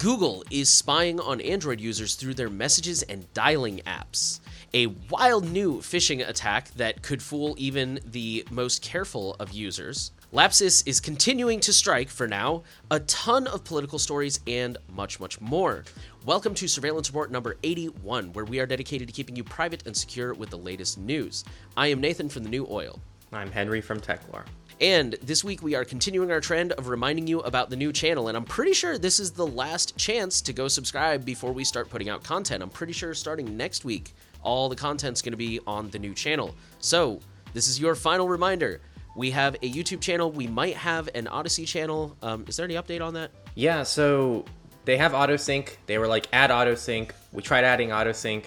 Google is spying on Android users through their messages and dialing apps. A wild new phishing attack that could fool even the most careful of users. Lapsus is continuing to strike for now, a ton of political stories, and much, much more. Welcome to Surveillance Report number 81, where we are dedicated to keeping you private and secure with the latest news. I am Nathan from The New Oil. I'm Henry from TechLore. And this week we are continuing our trend of reminding you about the new channel, and I'm pretty sure this is the last chance to go subscribe before we start putting out content. I'm pretty sure starting next week, all the content's to be on the new channel. So, this is your final reminder. We have a YouTube channel. We might have an Odysee channel. Um, is there any update on that? Yeah, so they have autosync. They were like, add autosync. We tried adding autosync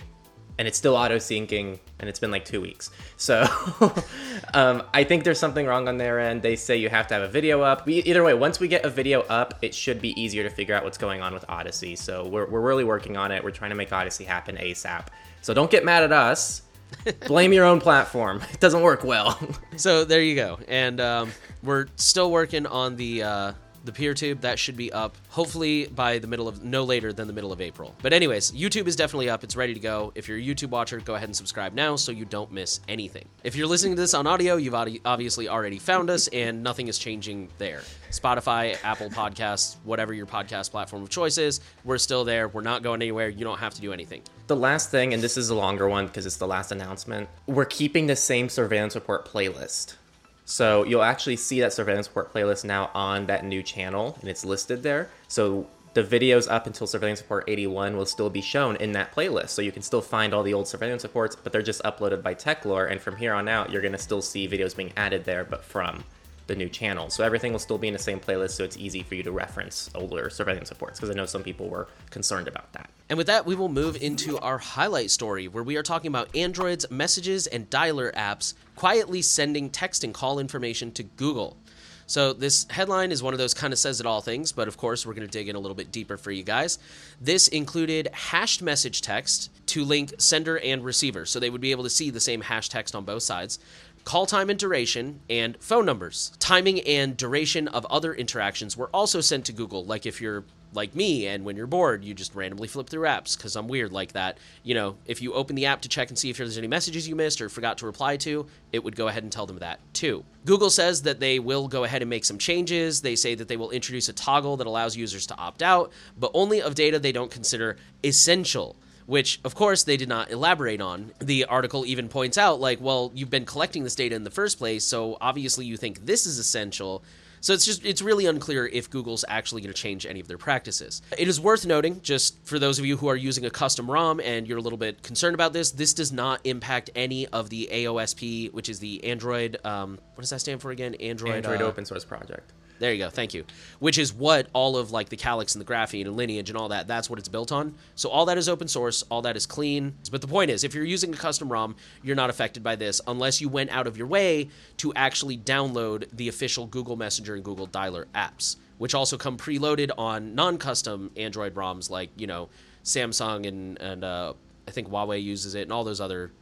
and it's still auto syncing and it's been like two weeks. So um, i think there's something wrong on their end. They say you have to have a video up. We, either way once we get a video up it should be easier to figure out what's going on with Odysee. So we're, we're really working on it. We're trying to make Odysee happen asap so don't get mad at us. Blame your own platform. It doesn't work well. So there you go. And um, we're still working on the uh, the PeerTube. That should be up hopefully by the middle of no later than the middle of April. But anyways, YouTube is definitely up. It's ready to go. If you're a YouTube watcher, go ahead and subscribe now so you don't miss anything. If you're listening to this on audio, you've obviously already found us and nothing is changing there. Spotify, Apple Podcasts, whatever your podcast platform of choice is, we're still there. We're not going anywhere. You don't have to do anything. The last thing, and this is a longer one because it's the last announcement, we're keeping the same surveillance report playlist. So you'll actually see that surveillance report playlist now on that new channel and it's listed there. So the videos up until surveillance report 81 will still be shown in that playlist. So you can still find all the old surveillance reports, but they're just uploaded by TechLore. And from here on out, you're going to still see videos being added there, but from the new channel. So everything will still be in the same playlist, so it's easy for you to reference older surveillance reports, because I know some people were concerned about that. And with that, we will move into our highlight story, where we are talking about Android's messages and dialer apps quietly sending text and call information to Google. So this headline is one of those kind of says it all things, but of course we're going to dig in a little bit deeper for you guys. This included hashed message text to link sender and receiver, so they would be able to see the same hash text on both sides call time and duration, and phone numbers. Timing and duration of other interactions were also sent to Google, like if you're like me and when you're bored you just randomly flip through apps because i'm weird like that. You know if you open the app to check and see if there's any messages you missed or forgot to reply to it would go ahead and tell them that too. Google says that they will go ahead and make some changes. They say that they will introduce a toggle that allows users to opt out but only of data they don't consider essential which of course they did not elaborate on. The article even points out, like, well, you've been collecting this data in the first place, so obviously you think this is essential. So it's just it's really unclear if Google's actually going to change any of their practices. It is worth noting, just for those of you who are using a custom ROM and you're a little bit concerned about this, this does not impact any of the AOSP, which is the Android. Um, what does that stand for again? Android. Android uh, Open Source Project. There you go. Thank you. Which is what all of like the Calyx and the Graphene and Lineage and all that, that's what it's built on. So all that is open source, all that is clean. But the point is, if you're using a custom ROM, you're not affected by this unless you went out of your way to actually download the official Google Messenger and Google Dialer apps, which also come preloaded on non-custom Android ROMs like, you know, Samsung and and uh, I think Huawei uses it and all those other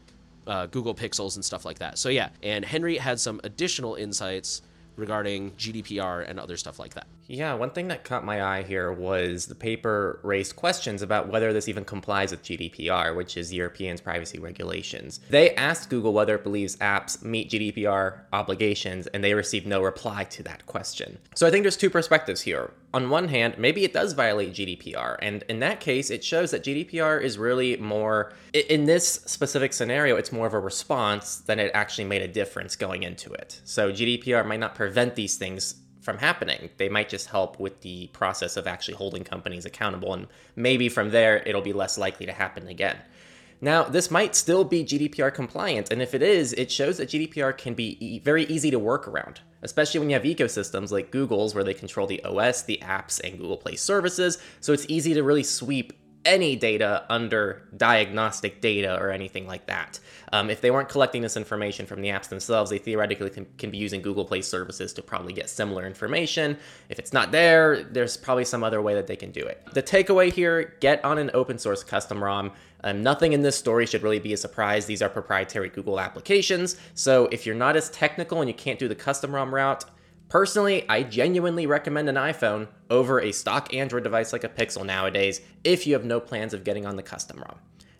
uh, Google Pixels and stuff like that. So yeah, and Henry had some additional insights regarding GDPR and other stuff like that. Yeah, one thing that caught my eye here was the paper raised questions about whether this even complies with GDPR, which is European's privacy regulations. They asked Google whether it believes apps meet GDPR obligations, and they received no reply to that question. So I think there's two perspectives here. On one hand, maybe it does violate GDPR, and in that case, it shows that GDPR is really more, in this specific scenario, it's more of a response than it actually made a difference going into it. So GDPR might not prevent these things from happening. They might just help with the process of actually holding companies accountable, and maybe from there it'll be less likely to happen again. Now, this might still be GDPR compliant, and if it is, it shows that GDPR can be e- very easy to work around, especially when you have ecosystems like Google's where they control the OS, the apps, and Google Play services, so it's easy to really sweep any data under diagnostic data or anything like that. Um, if they weren't collecting this information from the apps themselves, they theoretically can, can, be using Google Play services to probably get similar information. If it's not there, there's probably some other way that they can do it. The takeaway here get on an open source custom ROM. Um, nothing in this story should really be a surprise. These are proprietary Google applications. So if you're not as technical and you can't do the custom ROM route, Personally, I genuinely recommend an iPhone over a stock Android device like a Pixel nowadays if you have no plans of getting on the custom ROM.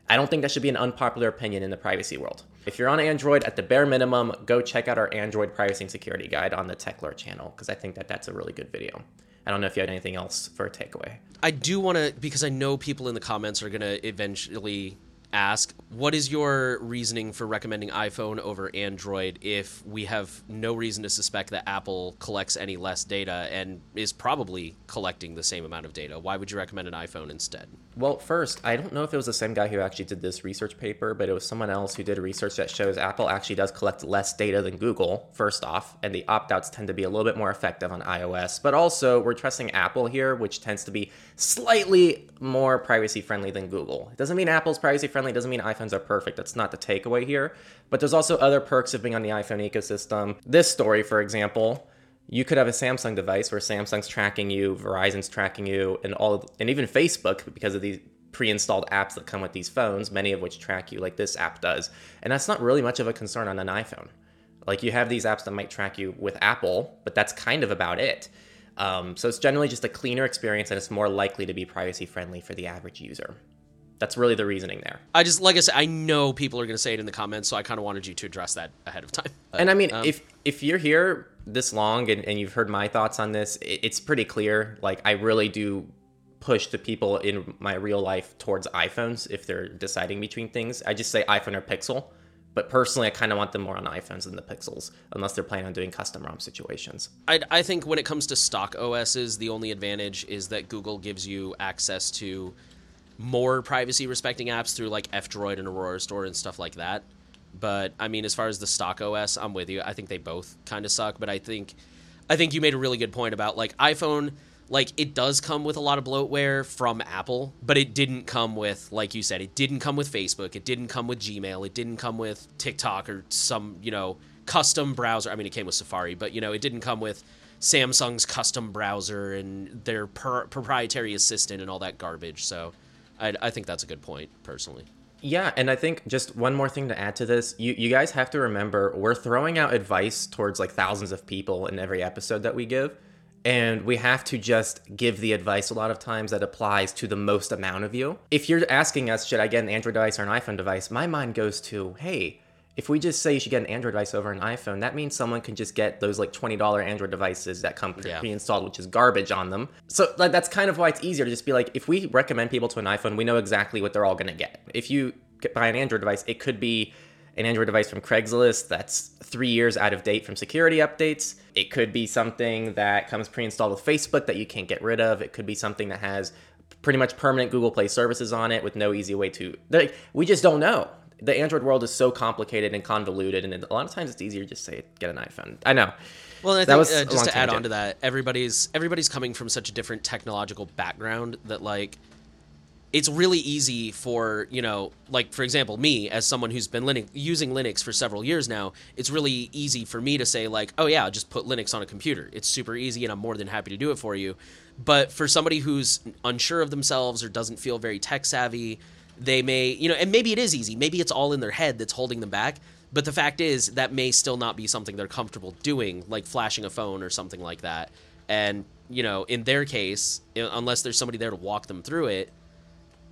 I don't think that should be an unpopular opinion in the privacy world. If you're on Android, at the bare minimum, go check out our Android privacy and security guide on the TechLore channel because I think that that's a really good video. I don't know if you had anything else for a takeaway. I do want to because I know people in the comments are going to eventually ask what is your reasoning for recommending iphone over android if we have no reason to suspect that apple collects any less data and is probably collecting the same amount of data? Why would you recommend an iphone instead well first i don't know if it was the same guy who actually did this research paper but it was someone else who did research that shows apple actually does collect less data than google first off and the opt-outs tend to be a little bit more effective on ios but also we're trusting apple here which tends to be slightly more privacy friendly than google it doesn't mean apple's privacy friendly doesn't mean iPhones are perfect. That's not the takeaway here. But there's also other perks of being on the iPhone ecosystem. This story, for example, you could have a Samsung device where Samsung's tracking you, Verizon's tracking you, and all and even Facebook because of these pre-installed apps that come with these phones, many of which track you like this app does. And that's not really much of a concern on an iPhone. Like you have these apps that might track you with Apple, but that's kind of about it. Um, so it's generally just a cleaner experience and it's more likely to be privacy friendly for the average user. That's really the reasoning there. I just like I said, I know people are going to say it in the comments, so I kind of wanted you to address that ahead of time. But, and I mean, um, if if you're here this long and, and you've heard my thoughts on this, it, it's pretty clear. Like I really do push the people in my real life towards iPhones if they're deciding between things. I just say iPhone or Pixel. But personally, I kind of want them more on iPhones than the Pixels, unless they're planning on doing custom ROM situations. I, I think when it comes to stock OSs, the only advantage is that Google gives you access to more privacy respecting apps through like F-Droid and Aurora Store and stuff like that. But I mean, as far as the stock OS, I'm with you. I think they both kind of suck. But I think, I think you made a really good point about like iPhone. Like it does come with a lot of bloatware from Apple, but it didn't come with, like you said, it didn't come with Facebook. It didn't come with Gmail. It didn't come with TikTok or some, you know, custom browser. I mean, it came with Safari, but you know, it didn't come with Samsung's custom browser and their per- proprietary assistant and all that garbage. So I, I think that's a good point, personally. Yeah, and I think just one more thing to add to this, you, you guys have to remember we're throwing out advice towards like thousands of people in every episode that we give. And we have to just give the advice a lot of times that applies to the most amount of you. If you're asking us, should I get an Android device or an iPhone device? My mind goes to, hey, if we just say you should get an Android device over an iPhone, that means someone can just get those like $20 Android devices that come yeah. pre-installed, which is garbage on them. So like that's kind of why it's easier to just be like, if we recommend people to an iPhone, we know exactly what they're all gonna get. If you buy an Android device, it could be an Android device from Craigslist that's three years out of date from security updates. It could be something that comes pre-installed with Facebook that you can't get rid of. It could be something that has pretty much permanent Google Play services on it with no easy way to. Like, we just don't know the Android world is so complicated and convoluted, and a lot of times it's easier to just say get an iPhone. I know. Well, I think uh, just to add on to that, everybody's everybody's coming from such a different technological background that like it's really easy for you know like for example me as someone who's been Linux, using linux for several years now it's really easy for me to say like oh yeah just put linux on a computer it's super easy and i'm more than happy to do it for you but for somebody who's unsure of themselves or doesn't feel very tech savvy they may, you know, and maybe it is easy. Maybe it's all in their head that's holding them back. But the fact is, that may still not be something they're comfortable doing, like flashing a phone or something like that. And, you know, in their case, unless there's somebody there to walk them through it,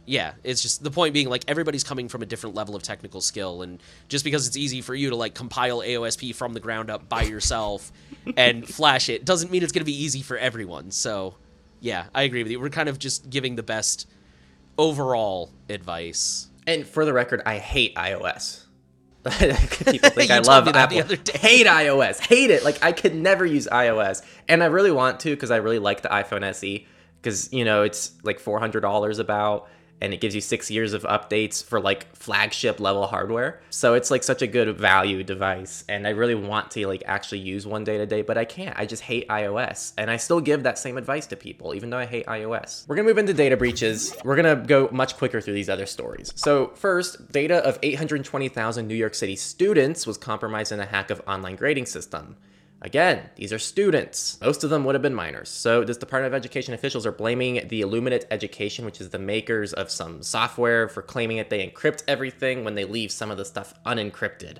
yeah, it's just the point being like everybody's coming from a different level of technical skill. And just because it's easy for you to like compile AOSP from the ground up by yourself and flash it doesn't mean it's going to be easy for everyone. So, yeah, I agree with you. We're kind of just giving the best overall advice. And for the record, I hate iOS. People think I love Apple. Hate iOS. Hate it. Like I could never use iOS, and I really want to because I really like the iPhone SE because you know it's like four hundred dollars about and it gives you six years of updates for like flagship level hardware. So it's like such a good value device. And I really want to like actually use one day to day, but I can't. I just hate iOS. And I still give that same advice to people, even though I hate iOS. We're gonna move into data breaches. We're gonna go much quicker through these other stories. So first, data of 820,000 New York City students was compromised in a hack of online grading system. Again, these are students. Most of them would have been minors. So this Department of Education officials are blaming the Illuminate Education, which is the makers of some software, for claiming that they encrypt everything when they leave some of the stuff unencrypted.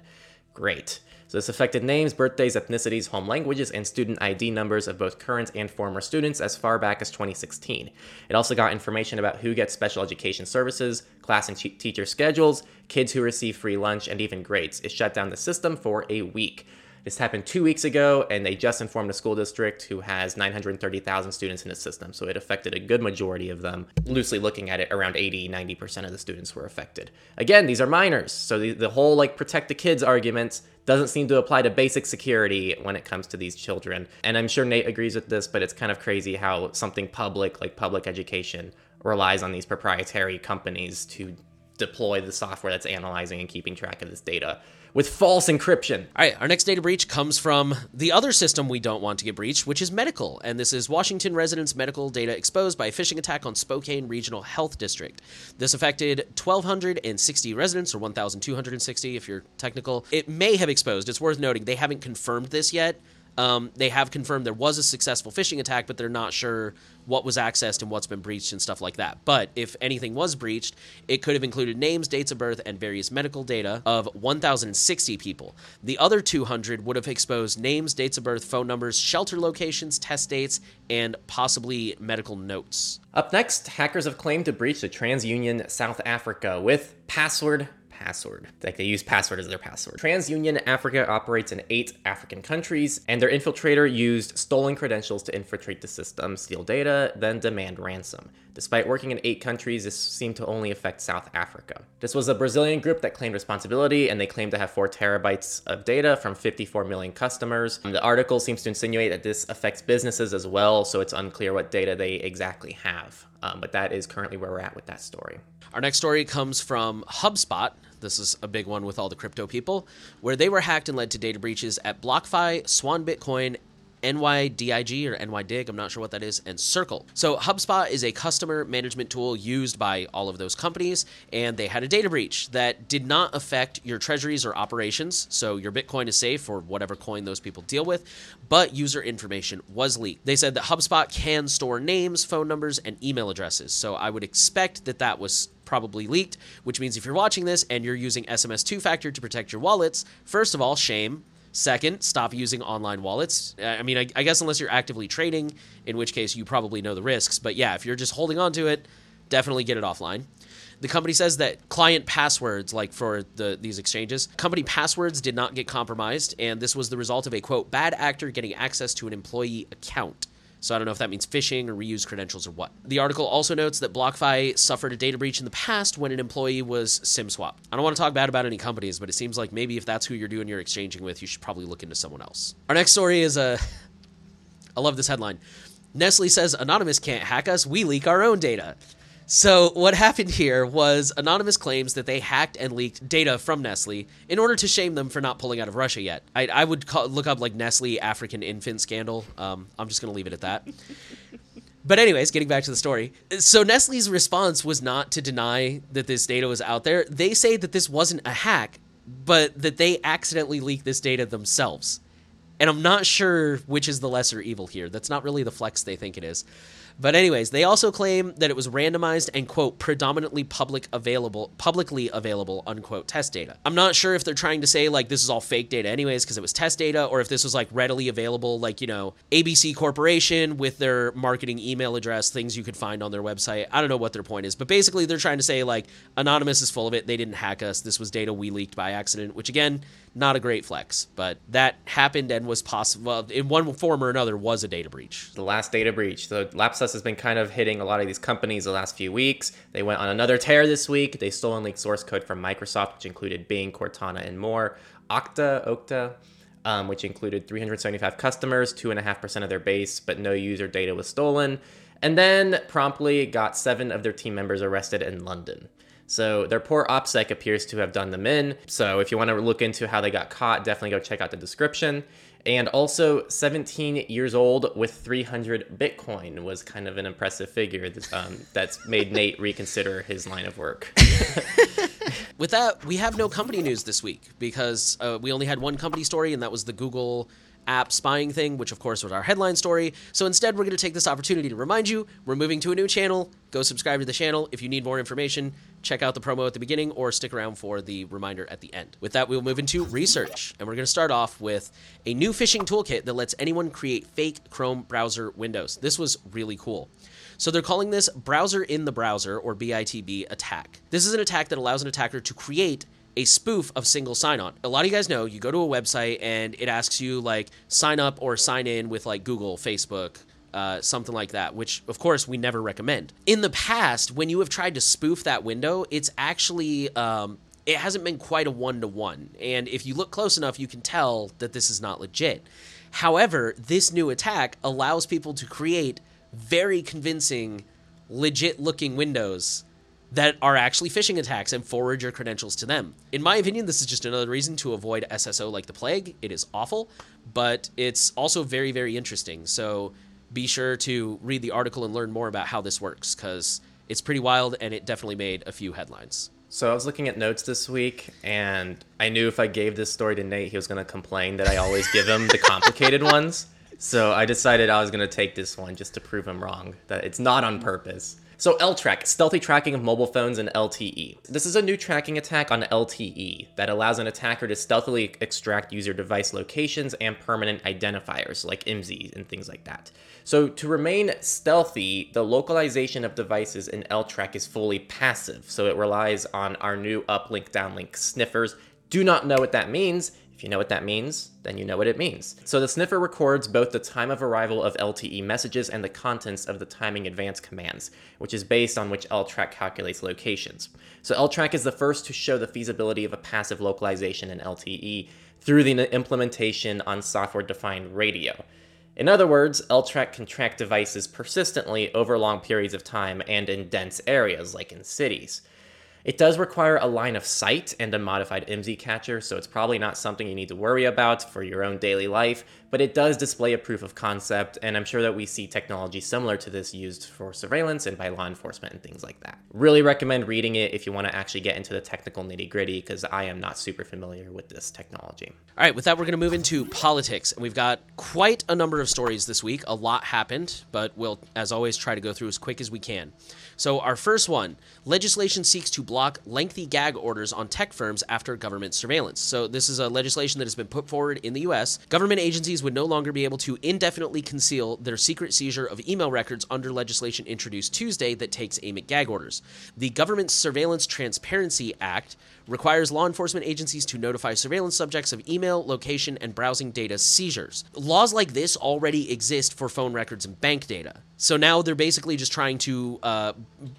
Great. So this affected names, birthdays, ethnicities, home languages, and student ID numbers of both current and former students as far back as 2016. It also got information about who gets special education services, class and teacher schedules, kids who receive free lunch, and even grades. It shut down the system for a week. This happened two weeks ago, and they just informed the school district who has 930,000 students in its system. So it affected a good majority of them. Loosely looking at it, around 80, 90% of the students were affected. Again, these are minors. So the, the whole like protect the kids argument doesn't seem to apply to basic security when it comes to these children. And I'm sure Nate agrees with this, but it's kind of crazy how something public, like public education, relies on these proprietary companies to deploy the software that's analyzing and keeping track of this data with false encryption. All right, our next data breach comes from the other system we don't want to get breached, which is medical. And this is Washington residents' medical data exposed by a phishing attack on Spokane Regional Health District. This affected 1,260 residents, or 1,260 if you're technical. It may have exposed, it's worth noting, they haven't confirmed this yet. Um, they have confirmed there was a successful phishing attack, but they're not sure what was accessed and what's been breached and stuff like that. But if anything was breached, it could have included names, dates of birth, and various medical data of 1,060 people. The other 200 would have exposed names, dates of birth, phone numbers, shelter locations, test dates, and possibly medical notes. Up next, hackers have claimed to breach the TransUnion South Africa with password password. Like they use password as their password. TransUnion Africa operates in eight African countries, and their infiltrator used stolen credentials to infiltrate the system, steal data, then demand ransom. Despite working in eight countries, this seemed to only affect South Africa. This was a Brazilian group that claimed responsibility, and they claimed to have 4 terabytes of data from 54 million customers. The article seems to insinuate that this affects businesses as well, so it's unclear what data they exactly have. Um, but that is currently where we're at with that story. Our next story comes from HubSpot. This is a big one with all the crypto people, where they were hacked and led to data breaches at BlockFi, Swan Bitcoin, NYDIG or NYDIG, I'm not sure what that is, and Circle. So HubSpot is a customer management tool used by all of those companies, and they had a data breach that did not affect your treasuries or operations. So your Bitcoin is safe or whatever coin those people deal with, but user information was leaked. They said that HubSpot can store names, phone numbers, and email addresses. So I would expect that that was probably leaked, which means if you're watching this and you're using SMS two factor to protect your wallets, first of all, shame. Second, stop using online wallets. Uh, I mean, I, I, guess unless you're actively trading, in which case you probably know the risks. But yeah, if you're just holding on to it, definitely get it offline. The company says that client passwords, like for the these exchanges, company passwords did not get compromised, and this was the result of a quote bad actor getting access to an employee account. So I don't know if that means phishing or reused credentials or what. The article also notes that BlockFi suffered a data breach in the past when an employee was SIM swapped. I don't want to talk bad about any companies, but it seems like maybe if that's who you're doing your exchanging with, you should probably look into someone else. Our next story is a. I love this headline. Nestle says Anonymous can't hack us, we leak our own data. So, what happened here was Anonymous claims that they hacked and leaked data from Nestle in order to shame them for not pulling out of Russia yet. I, I would call, look up like Nestle African infant scandal. Um, I'm just going to leave it at that. but, anyways, getting back to the story. So, Nestle's response was not to deny that this data was out there. They say that this wasn't a hack, but that they accidentally leaked this data themselves. And I'm not sure which is the lesser evil here. That's not really the flex they think it is. But anyways, they also claim that it was randomized and quote predominantly public available publicly available unquote test data. I'm not sure if they're trying to say like this is all fake data anyways because it was test data or if this was like readily available like, you know, ABC Corporation with their marketing email address, things you could find on their website. I don't know what their point is, but basically they're trying to say like anonymous is full of it. They didn't hack us. This was data we leaked by accident, which again, not a great flex, but that happened and was possible in one form or another was a data breach. The last data breach. So Lapsus has been kind of hitting a lot of these companies the last few weeks. They went on another tear this week. They stole and leaked source code from Microsoft, which included Bing, Cortana, and more. Okta, Okta, um, which included 375 customers, 2.5% of their base, but no user data was stolen. And then promptly got seven of their team members arrested in London. So their poor OPSEC appears to have done them in. So if you want to look into how they got caught, definitely go check out the description. And also, 17 years old with 300 Bitcoin was kind of an impressive figure um, that's made Nate reconsider his line of work. with that, we have no company news this week because uh, we only had one company story, and that was the Google app spying thing, which of course was our headline story. So instead, we're going to take this opportunity to remind you we're moving to a new channel go subscribe to the channel. If you need more information, check out the promo at the beginning or stick around for the reminder at the end. With that, we'll move into research, and we're going to start off with a new phishing toolkit that lets anyone create fake Chrome browser windows. This was really cool. So they're calling this Browser in the Browser, or BITB, attack. This is an attack that allows an attacker to create a spoof of single sign on. A lot of you guys know you go to a website and it asks you like sign up or sign in with like Google, Facebook, uh, something like that, which of course we never recommend. In the past, when you have tried to spoof that window, it's actually um, it hasn't been quite a one to one, and if you look close enough, you can tell that this is not legit. However, this new attack allows people to create very convincing, legit looking windows that are actually phishing attacks and forward your credentials to them. In my opinion, this is just another reason to avoid SSO like the plague. It is awful, but it's also very, very interesting. So be sure to read the article and learn more about how this works because it's pretty wild and it definitely made a few headlines. So I was looking at notes this week, and I knew if I gave this story to Nate, he was going to complain that I always give him the complicated ones. So I decided I was going to take this one just to prove him wrong, that it's not on purpose. So LTrack, stealthy tracking of mobile phones and LTE. This is a new tracking attack on LTE that allows an attacker to stealthily extract user device locations and permanent identifiers like IMSI and things like that. So to remain stealthy, the localization of devices in LTrack is fully passive. So it relies on our new uplink downlink sniffers. Do not know what that means. If you know what that means, then you know what it means. So the sniffer records both the time of arrival of LTE messages and the contents of the timing advance commands, which is based on which LTrack calculates locations. So LTrack is the first to show the feasibility of a passive localization in LTE through the implementation on software-defined radio. In other words, LTrack can track devices persistently over long periods of time and in dense areas, like in cities. It does require a line of sight and a modified IMSI catcher, so it's probably not something you need to worry about for your own daily life, but it does display a proof of concept, and I'm sure that we see technology similar to this used for surveillance and by law enforcement and things like that. Really recommend reading it if you want to actually get into the technical nitty gritty, because I am not super familiar with this technology. All right, with that, we're going to move into politics, and we've got quite a number of stories this week. A lot happened, but we'll, as always, try to go through as quick as we can. So, our first one legislation seeks to block lengthy gag orders on tech firms after government surveillance. So, this is a legislation that has been put forward in the U.S. Government agencies would no longer be able to indefinitely conceal their secret seizure of email records under legislation introduced Tuesday that takes aim at gag orders. The Government Surveillance Transparency Act requires law enforcement agencies to notify surveillance subjects of email, location, and browsing data seizures. Laws like this already exist for phone records and bank data. So now they're basically just trying to uh,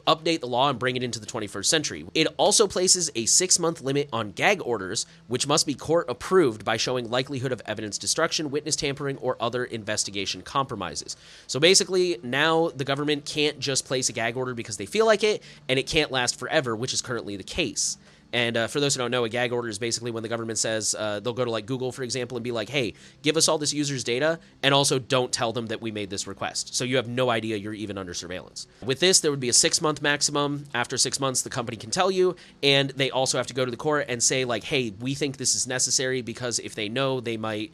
update the law and bring it into the 21st century. It also places a six month limit on gag orders, which must be court approved by showing likelihood of evidence destruction, witness tampering, or other investigation compromises. So basically, now the government can't just place a gag order because they feel like it, and it can't last forever, which is currently the case. And uh, for those who don't know, a gag order is basically when the government says uh, they'll go to like Google, for example, and be like, "Hey, give us all this user's data, and also don't tell them that we made this request." So you have no idea you're even under surveillance. With this, there would be a six month maximum. After six months, the company can tell you, and they also have to go to the court and say like, "Hey, we think this is necessary because if they know, they might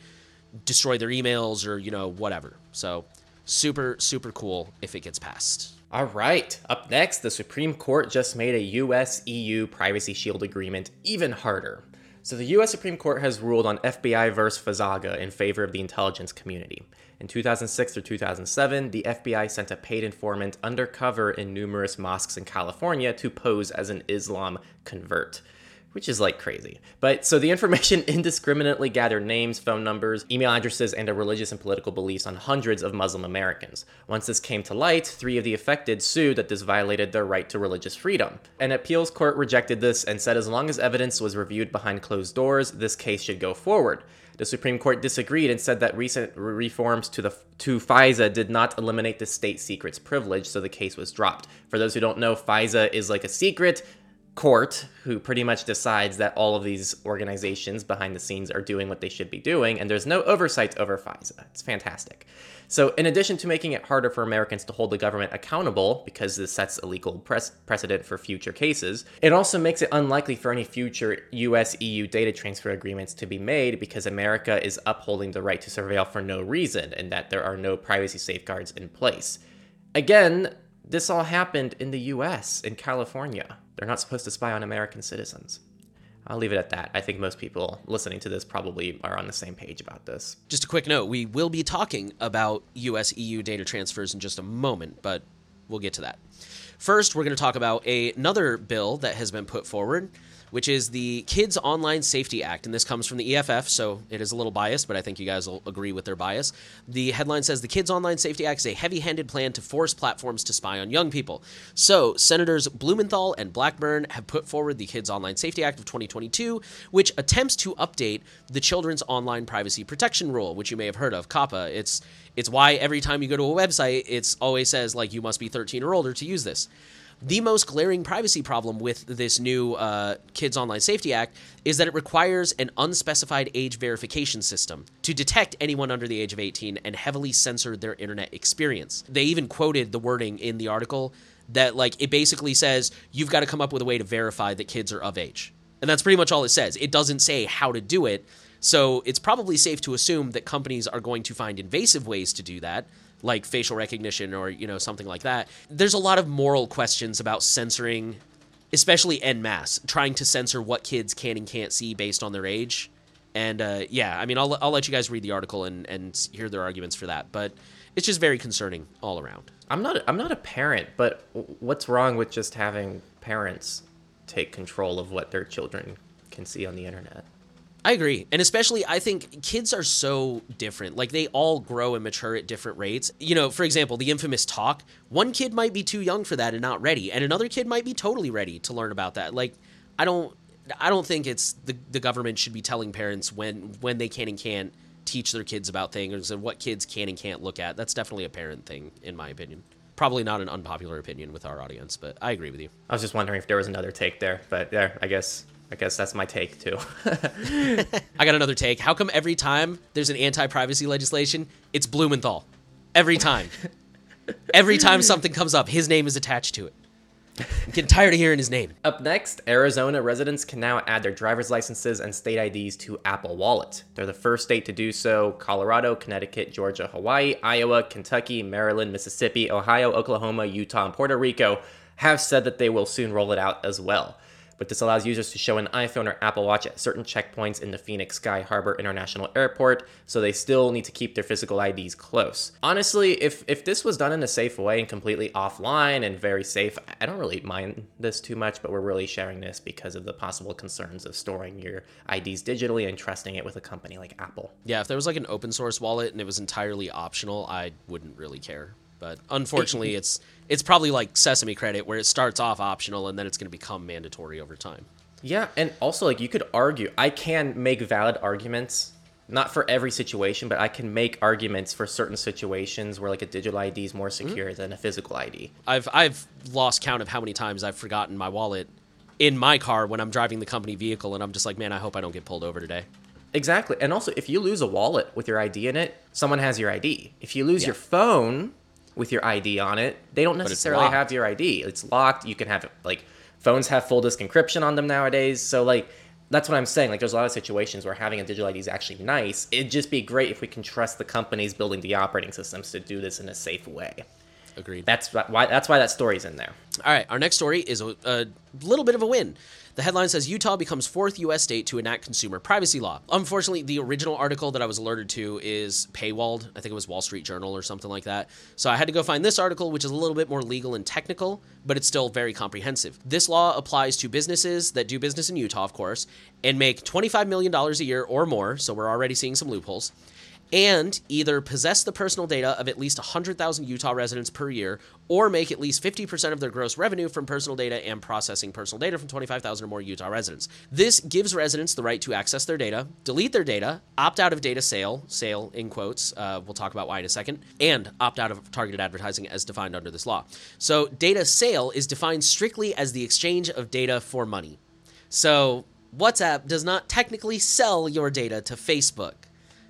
destroy their emails or you know whatever." So super super cool if it gets passed. All right, up next, the Supreme Court just made a US EU Privacy Shield agreement even harder. So, the US Supreme Court has ruled on FBI versus Fazaga in favor of the intelligence community. In 2006 through 2007, the FBI sent a paid informant undercover in numerous mosques in California to pose as an Islam convert which is like crazy. But so the information indiscriminately gathered names, phone numbers, email addresses, and their religious and political beliefs on hundreds of Muslim Americans. Once this came to light, three of the affected sued that this violated their right to religious freedom. An appeals court rejected this and said as long as evidence was reviewed behind closed doors, this case should go forward. The Supreme Court disagreed and said that recent reforms to the to FISA did not eliminate the state secrets privilege, so the case was dropped. For those who don't know, FISA is like a secret court who pretty much decides that all of these organizations behind the scenes are doing what they should be doing, and there's no oversight over FISA. It's fantastic. So, in addition to making it harder for Americans to hold the government accountable, because this sets a legal precedent for future cases, it also makes it unlikely for any future US EU data transfer agreements to be made because America is upholding the right to surveil for no reason and that there are no privacy safeguards in place. Again, this all happened in the US, in California. They're not supposed to spy on American citizens. I'll leave it at that. I think most people listening to this probably are on the same page about this. Just a quick note we will be talking about US EU data transfers in just a moment, but we'll get to that. First, we're going to talk about a, another bill that has been put forward which is the Kids Online Safety Act. And this comes from the EFF, so it is a little biased, but I think you guys will agree with their bias. The headline says the Kids Online Safety Act is a heavy handed plan to force platforms to spy on young people. So, Senators Blumenthal and Blackburn have put forward the Kids Online Safety Act of 2022, which attempts to update the Children's Online Privacy Protection Rule, which you may have heard of, COPPA. It's it's why every time you go to a website, it's always says like you must be 13 or older to use this. The most glaring privacy problem with this new uh, Kids Online Safety Act is that it requires an unspecified age verification system to detect anyone under the age of 18 and heavily censor their internet experience. They even quoted the wording in the article that, like, it basically says you've got to come up with a way to verify that kids are of age. And that's pretty much all it says. It doesn't say how to do it. So it's probably safe to assume that companies are going to find invasive ways to do that like facial recognition or you know something like that. There's a lot of moral questions about censoring, especially en masse, trying to censor what kids can and can't see based on their age. And uh, yeah, I mean, I'll, I'll let you guys read the article and, and hear their arguments for that. But it's just very concerning all around. I'm not I'm not a parent, but what's wrong with just having parents take control of what their children can see on the internet? I agree. And especially, I think kids are so different. Like, they all grow and mature at different rates. You know, for example, the infamous talk, one kid might be too young for that and not ready, and another kid might be totally ready to learn about that. Like, I don't. I don't think it's the, the government should be telling parents when when they can and can't teach their kids about things and what kids can and can't look at. That's definitely a parent thing, in my opinion. Probably not an unpopular opinion with our audience, but I agree with you. I was just wondering if there was another take there, but there, I guess I guess that's my take too. I got another take. How come every time there's an anti-privacy legislation, it's Blumenthal? Every time. every time something comes up, his name is attached to it. I'm getting tired of hearing his name. Up next, Arizona residents can now add their driver's licenses and state IDs to Apple Wallet. They're the first state to do so. Colorado, Connecticut, Georgia, Hawaii, Iowa, Kentucky, Maryland, Mississippi, Ohio, Oklahoma, Utah, and Puerto Rico have said that they will soon roll it out as well but this allows users to show an iPhone or Apple Watch at certain checkpoints in the Phoenix Sky Harbor International Airport, so they still need to keep their physical IDs close. Honestly, if, if this was done in a safe way and completely offline and very safe, I don't really mind this too much, but we're really sharing this because of the possible concerns of storing your IDs digitally and trusting it with a company like Apple. Yeah, if there was like an open source wallet and it was entirely optional, I wouldn't really care. But unfortunately, it's it's probably like Sesame Credit, where it starts off optional and then it's going to become mandatory over time. Yeah, and also like you could argue, I can make valid arguments, not for every situation, but I can make arguments for certain situations where like a digital ID is more mm-hmm. secure mm-hmm. than a physical ID. I've I've lost count of how many times I've forgotten my wallet in my car when I'm driving the company vehicle, and I'm just like, man, I hope I don't get pulled over today. Exactly, and also if you lose a wallet with your ID in it, someone has your ID. If you lose yeah. your phone with your ID on it. They don't necessarily have your ID. It's locked. You can have like phones have full disk encryption on them nowadays. So like that's what I'm saying. Like there's a lot of situations where having a digital ID is actually nice. It'd just be great if we can trust the companies building the operating systems to do this in a safe way. Agreed. That's why that's why that story's in there. All right, our next story is a, a little bit of a win. The headline says Utah becomes fourth U.S. state to enact consumer privacy law. Unfortunately, the original article that I was alerted to is paywalled. I think it was Wall Street Journal or something like that. So I had to go find this article, which is a little bit more legal and technical, but it's still very comprehensive. This law applies to businesses that do business in Utah, of course, and make $25 million a year or more. So we're already seeing some loopholes and either possess the personal data of at least 100,000 Utah residents per year or make at least 50% of their gross revenue from personal data and processing personal data from 25,000 or more Utah residents. This gives residents the right to access their data, delete their data, opt out of data sale, sale in quotes, uh, we'll talk about why in a second, and opt out of targeted advertising as defined under this law. So, data sale is defined strictly as the exchange of data for money. So, WhatsApp does not technically sell your data to Facebook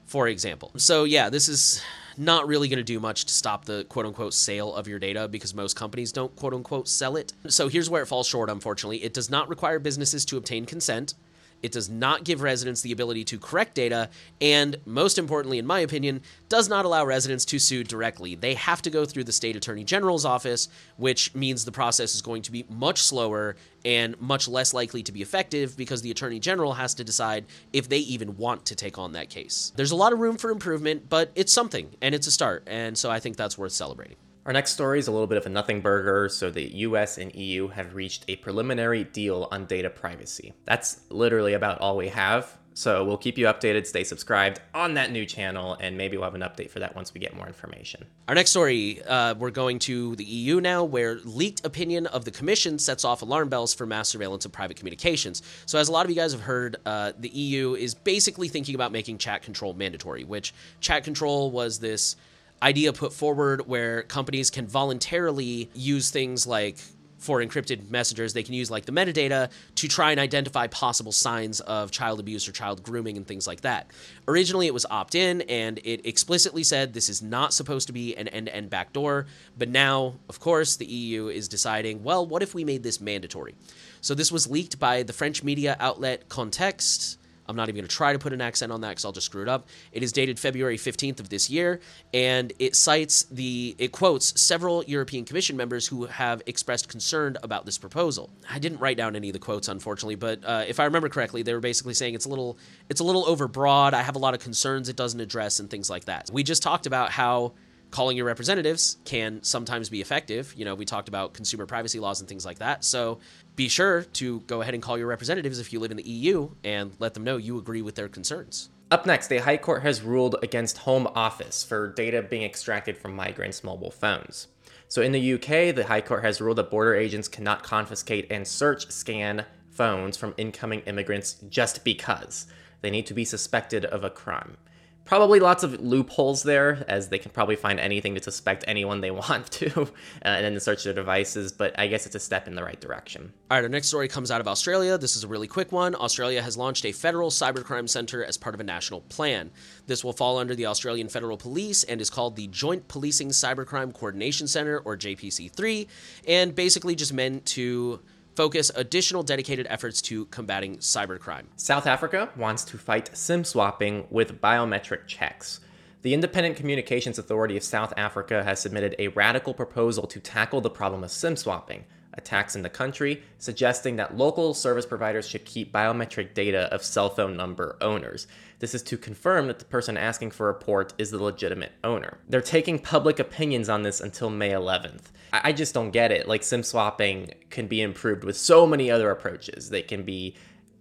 for example. So, yeah, this is not really going to do much to stop the quote unquote sale of your data because most companies don't quote unquote sell it. So, here's where it falls short, unfortunately. It does not require businesses to obtain consent. It does not give residents the ability to correct data, and most importantly, in my opinion, does not allow residents to sue directly. They have to go through the state attorney general's office, which means the process is going to be much slower and much less likely to be effective because the attorney general has to decide if they even want to take on that case. There's a lot of room for improvement, but it's something and it's a start, and so I think that's worth celebrating. Our next story is a little bit of a nothing burger. So, the US and EU have reached a preliminary deal on data privacy. That's literally about all we have. So, we'll keep you updated. Stay subscribed on that new channel, and maybe we'll have an update for that once we get more information. Our next story, uh, we're going to the EU now, where leaked opinion of the Commission sets off alarm bells for mass surveillance of private communications. So, as a lot of you guys have heard, uh, the EU is basically thinking about making chat control mandatory, which chat control was this idea put forward where companies can voluntarily use things like for encrypted messengers, they can use like the metadata to try and identify possible signs of child abuse or child grooming and things like that. Originally, it was opt in and it explicitly said this is not supposed to be an end to end backdoor. But now, of course, the EU is deciding well, what if we made this mandatory? So this was leaked by the French media outlet Context. I'm not even going to try to put an accent on that because I'll just screw it up. It is dated February 15th of this year, and it cites the, it quotes several European Commission members who have expressed concern about this proposal. I didn't write down any of the quotes, unfortunately, but uh, if I remember correctly, they were basically saying it's a little, it's a little overbroad. I have a lot of concerns it doesn't address and things like that. We just talked about how calling your representatives can sometimes be effective. You know, we talked about consumer privacy laws and things like that. So be sure to go ahead and call your representatives if you live in the EU and let them know you agree with their concerns. Up next, the High Court has ruled against Home Office for data being extracted from migrants' mobile phones. So in the UK, the High Court has ruled that border agents cannot confiscate and search scan phones from incoming immigrants just because they need to be suspected of a crime probably lots of loopholes there, as they can probably find anything to suspect anyone they want to, uh, and then search their devices. But I guess it's a step in the right direction. All right, our next story comes out of Australia. This is a really quick one. Australia has launched a federal cybercrime center as part of a national plan. This will fall under the Australian Federal Police and is called the Joint Policing Cybercrime Coordination Center, or JPC3, and basically just meant to focus additional dedicated efforts to combating cybercrime. South Africa wants to fight SIM swapping with biometric checks. The Independent Communications Authority of South Africa has submitted a radical proposal to tackle the problem of SIM swapping, attacks in the country, suggesting that local service providers should keep biometric data of cell phone number owners. This is to confirm that the person asking for a port is the legitimate owner. They're taking public opinions on this until May 11th. I just don't get it. Like SIM swapping can be improved with so many other approaches. They can be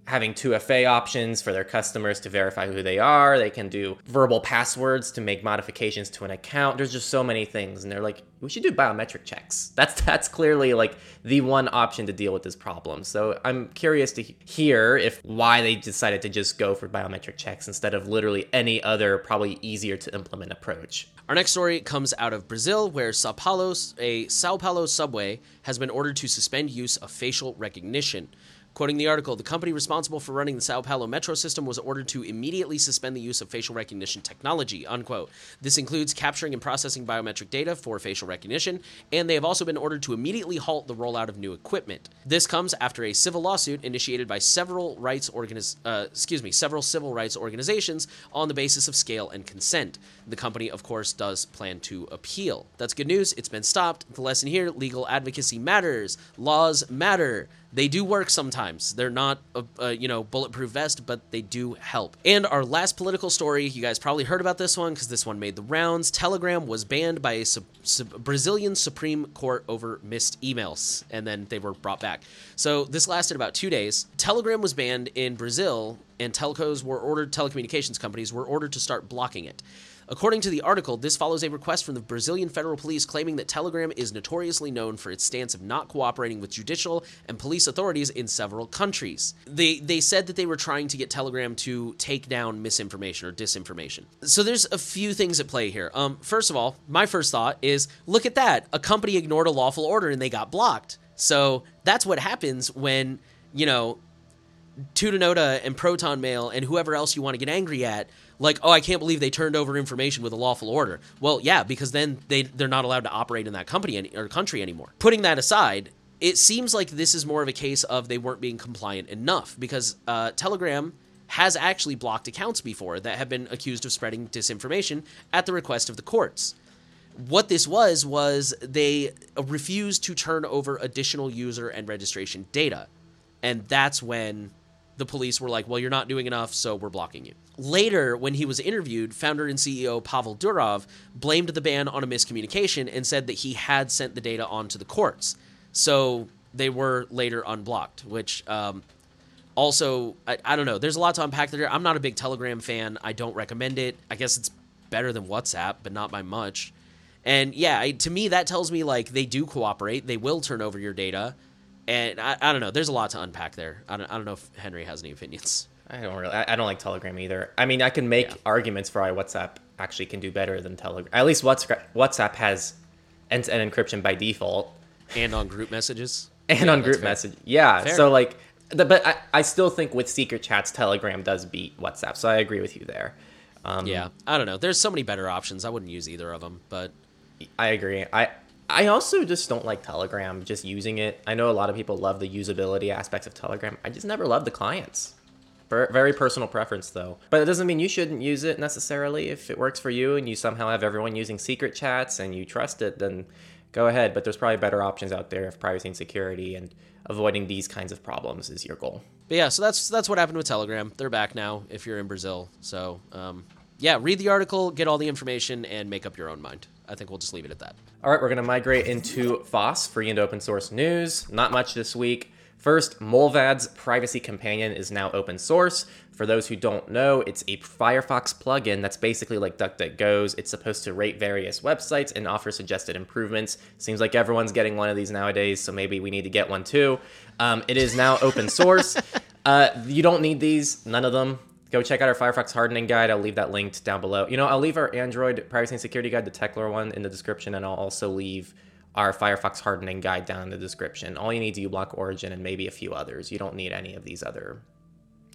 having 2FA options for their customers to verify who they are. They can do verbal passwords to make modifications to an account. There's just so many things and they're like, we should do biometric checks. That's that's clearly like the one option to deal with this problem. So I'm curious to hear if why they decided to just go for biometric checks instead of literally any other probably easier to implement approach. Our next story comes out of Brazil, where Sao Paulo, a Sao Paulo subway has been ordered to suspend use of facial recognition. Quoting the article, the company responsible for running the Sao Paulo metro system was ordered to immediately suspend the use of facial recognition technology, unquote. This includes capturing and processing biometric data for facial recognition, and they have also been ordered to immediately halt the rollout of new equipment. This comes after a civil lawsuit initiated by several rights organiz- uh, excuse me, several civil rights organizations on the basis of scale and consent. The company, of course, does plan to appeal. That's good news. It's been stopped. The lesson here legal advocacy matters. Laws matter. They do work sometimes. They're not a, a, you know bulletproof vest, but they do help. And our last political story, you guys probably heard about this one because this one made the rounds. Telegram was banned by a sub, sub, Brazilian Supreme Court over missed emails, and then they were brought back. So this lasted about two days. Telegram was banned in Brazil, and telcos were ordered. Telecommunications companies were ordered to start blocking it. According to the article, this follows a request from the Brazilian federal police claiming that Telegram is notoriously known for its stance of not cooperating with judicial and police authorities in several countries. They they said that they were trying to get Telegram to take down misinformation or disinformation. So there's a few things at play here. Um, first of all, my first thought is look at that. A company ignored a lawful order and they got blocked. So that's what happens when, you know, Tutanota and Proton Mail and whoever else you want to get angry at like, oh, I can't believe they turned over information with a lawful order. Well, yeah, because then they they're not allowed to operate in that company any, or country anymore. Putting that aside, it seems like this is more of a case of they weren't being compliant enough because uh, Telegram has actually blocked accounts before that have been accused of spreading disinformation at the request of the courts. What this was was they refused to turn over additional user and registration data. And that's when the police were like, well, you're not doing enough, so we're blocking you. Later, when he was interviewed, founder and CEO Pavel Durov blamed the ban on a miscommunication and said that he had sent the data on to the courts. So they were later unblocked, which um, also, I, I don't know. There's a lot to unpack there. I'm not a big Telegram fan. I don't recommend it. I guess it's better than WhatsApp, but not by much. And yeah, I, to me, that tells me like they do cooperate. They will turn over your data and I, I don't know. There's a lot to unpack there. I don't, I don't know if Henry has any opinions. I don't really. I, I don't like Telegram either. I mean, I can make yeah. arguments for why WhatsApp actually can do better than Telegram. At least WhatsApp WhatsApp has end-to-end encryption by default, and on group messages, and yeah, on group message. Yeah. Fair. So like, the, but I, I still think with secret chats, Telegram does beat WhatsApp. So I agree with you there. Um, yeah. I don't know. There's so many better options. I wouldn't use either of them, but I agree. I I also just don't like Telegram, just using it. I know a lot of people love the usability aspects of Telegram. I just never love the clients. Very personal preference, though. But it doesn't mean you shouldn't use it necessarily. If it works for you and you somehow have everyone using secret chats and you trust it, then go ahead. But there's probably better options out there if privacy and security and avoiding these kinds of problems is your goal. But yeah, so that's that's what happened with Telegram. They're back now if you're in Brazil. So um, yeah, read the article, get all the information, and make up your own mind. I think we'll just leave it at that. All right, we're going to migrate into FOSS, free and open source news. Not much this week. First, Mullvad's Privacy Companion is now open source. For those who don't know, it's a Firefox plugin that's basically like DuckDuckGo's. It's supposed to rate various websites and offer suggested improvements. Seems like everyone's getting one of these nowadays, so maybe we need to get one too. Um, it is now open source. uh, you don't need these, none of them go check out our Firefox hardening guide. I'll leave that linked down below. You know, I'll leave our Android privacy and security guide, the Techlore one, in the description, and I'll also leave our Firefox hardening guide down in the description. All you need is uBlock Origin and maybe a few others. You don't need any of these other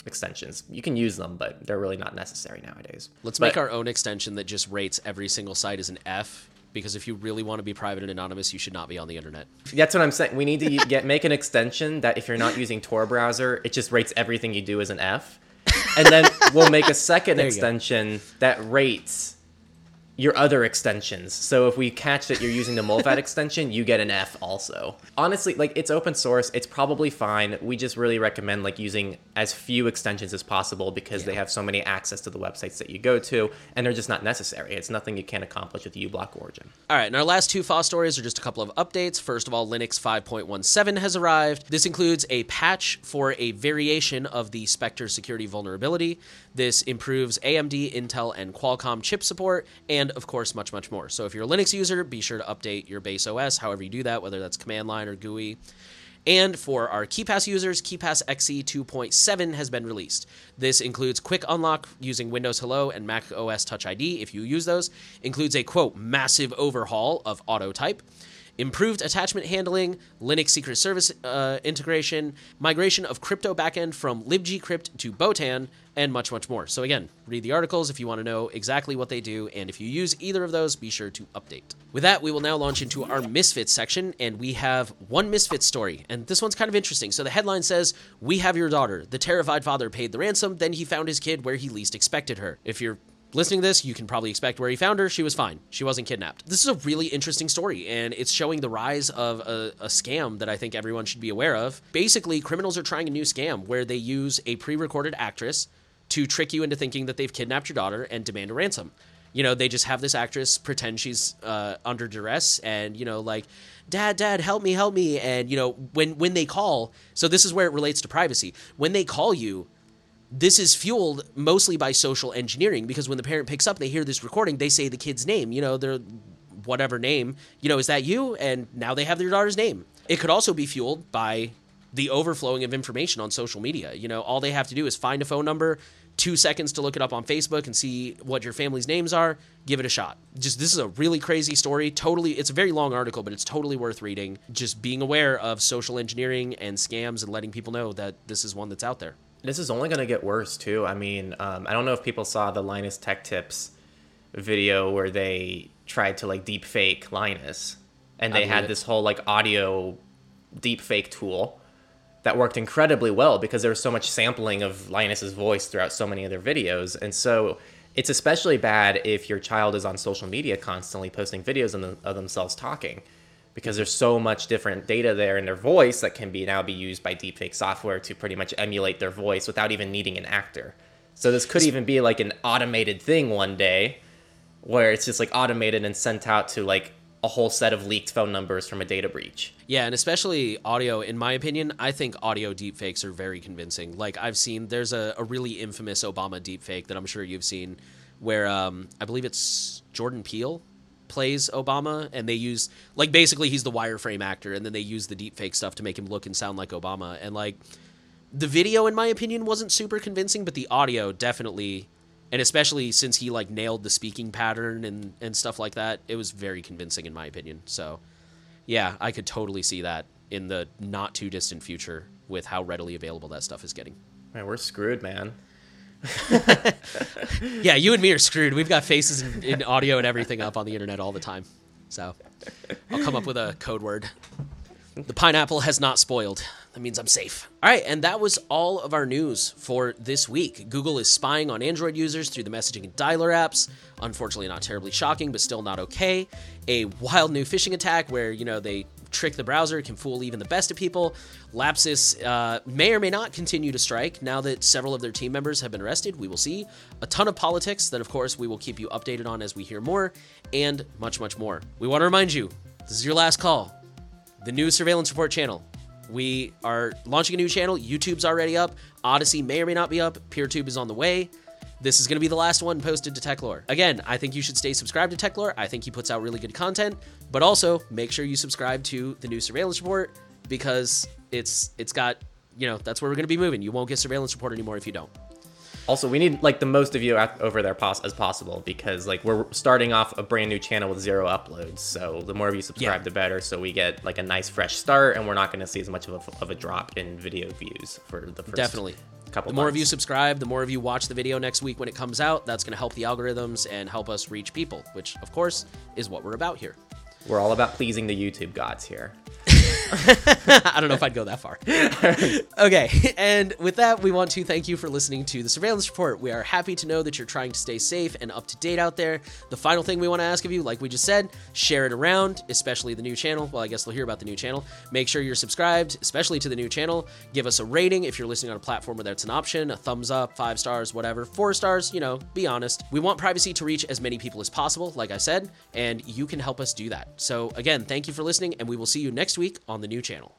extensions. You can use them, but they're really not necessary nowadays. Let's but, make our own extension that just rates every single site as an F. Because if you really want to be private and anonymous, you should not be on the internet. That's what I'm saying. We need to get make an extension that if you're not using Tor browser, it just rates everything you do as an F and then we'll make a second extension that rates your other extensions. So if we catch that you're using the Mullvad extension, you get an F also. Honestly, like it's open source, it's probably fine. We just really recommend like using as few extensions as possible because yeah. they have so many access to the websites that you go to and they're just not necessary. It's nothing you can't accomplish with uBlock Origin. All right, and our last two FOSS stories are just a couple of updates. First of all, Linux 5.17 has arrived. This includes a patch for a variation of the Spectre security vulnerability. This improves AMD, Intel, and Qualcomm chip support and of course, much, much more. So if you're a Linux user, be sure to update your base OS, however you do that, whether that's command line or GUI. And for our KeePass users, KeePassXC 2.7 has been released. This includes quick unlock using Windows Hello and Mac OS Touch ID if you use those. Includes a quote massive overhaul of auto type improved attachment handling, Linux Secret Service uh, integration, migration of crypto backend from libgcrypt to Botan, and much, much more. So, again, read the articles if you want to know exactly what they do, and if you use either of those, be sure to update. With that, we will now launch into our Misfits section, and we have one Misfits story, and this one's kind of interesting. So, the headline says, We have your daughter. The terrified father paid the ransom, then he found his kid where he least expected her. If you're listening to this, you can probably expect where he found her. She was fine. She wasn't kidnapped. This is a really interesting story, and it's showing the rise of a, a, scam that I think everyone should be aware of. Basically, criminals are trying a new scam where they use a pre recorded actress to trick you into thinking that they've kidnapped your daughter and demand a ransom. You know, they just have this actress pretend she's uh, under duress and, you know, like, dad dad help me help me and you know when when they call so this is where it relates to privacy when they call you this is fueled mostly by social engineering because when the parent picks up, they hear this recording, they say the kid's name, you know, their whatever name, you know, is that you? And now they have their daughter's name. It could also be fueled by the overflowing of information on social media. You know, all they have to do is find a phone number, two seconds to look it up on Facebook and see what your family's names are, give it a shot. Just this is a really crazy story. Totally, it's a very long article, but it's totally worth reading. Just being aware of social engineering and scams and letting people know that this is one that's out there. This is only going to get worse too. I mean, um, I don't know if people saw the Linus Tech Tips video where they tried to like deep fake Linus, and they had it. this whole like audio deep fake tool that worked incredibly well because there was so much sampling of Linus's voice throughout so many of their videos. And so it's especially bad if your child is on social media constantly posting videos of, them, of themselves talking because there's so much different data there in their voice that can be now be used by deepfake software to pretty much emulate their voice without even needing an actor. So this could even be like an automated thing one day where it's just like automated and sent out to like a whole set of leaked phone numbers from a data breach. Yeah, and especially audio, in my opinion, I think audio deepfakes are very convincing. Like I've seen, there's a, a really infamous Obama deepfake that I'm sure you've seen, where um, I believe it's Jordan Peele plays Obama, and they use like basically he's the wireframe actor, and then they use the deepfake stuff to make him look and sound like Obama, and like the video, in my opinion, wasn't super convincing, but the audio definitely and especially since he like nailed the speaking pattern and and stuff like that it was very convincing in my opinion. So yeah i could totally see that in the not too distant future with how readily available that stuff is getting. Man we're screwed man yeah you and me are screwed we've got faces in, in audio and everything up on the internet all the time so i'll come up with a code word the pineapple has not spoiled that means I'm safe. All right, and that was all of our news for this week. Google is spying on Android users through the messaging and dialer apps. Unfortunately, not terribly shocking, but still not okay. A wild new phishing attack where, you know, they trick the browser, can fool even the best of people. Lapsus uh, may or may not continue to strike now that several of their team members have been arrested. We will see. A ton of politics that, of course, we will keep you updated on as we hear more, and much, much more. We want to remind you this is your last call. The new surveillance report channel we are launching a new channel. YouTube's already up. Odysee may or may not be up. PeerTube is on the way. This is going to be the last one posted to Techlore. Again, I think you should stay subscribed to Techlore. I think he puts out really good content, but also make sure you subscribe to the new surveillance report because it's it's got, you know, that's where we're going to be moving. You won't get surveillance report anymore if you don't. Also, we need like the most of you over there pos- as possible because like we're starting off a brand new channel with zero uploads. So the more of you subscribe, yeah. the better. So we get like a nice fresh start, and we're not going to see as much of a, of a drop in video views for the first definitely. Couple the more months. of you subscribe, the more of you watch the video next week when it comes out. That's going to help the algorithms and help us reach people, which of course is what we're about here. We're all about pleasing the YouTube gods here. I don't know if I'd go that far. okay, and with that, we want to thank you for listening to the Surveillance Report. We are happy to know that you're trying to stay safe and up to date out there. The final thing we want to ask of you, like we just said, share it around, especially the new channel. Well, I guess they'll hear about the new channel. Make sure you're subscribed, especially to the new channel. Give us a rating if you're listening on a platform where that's an option, a thumbs up, five stars, whatever. Four stars, you know, be honest. We want privacy to reach as many people as possible, like I said, and you can help us do that. So, again, thank you for listening, and we will see you next week on the new channel.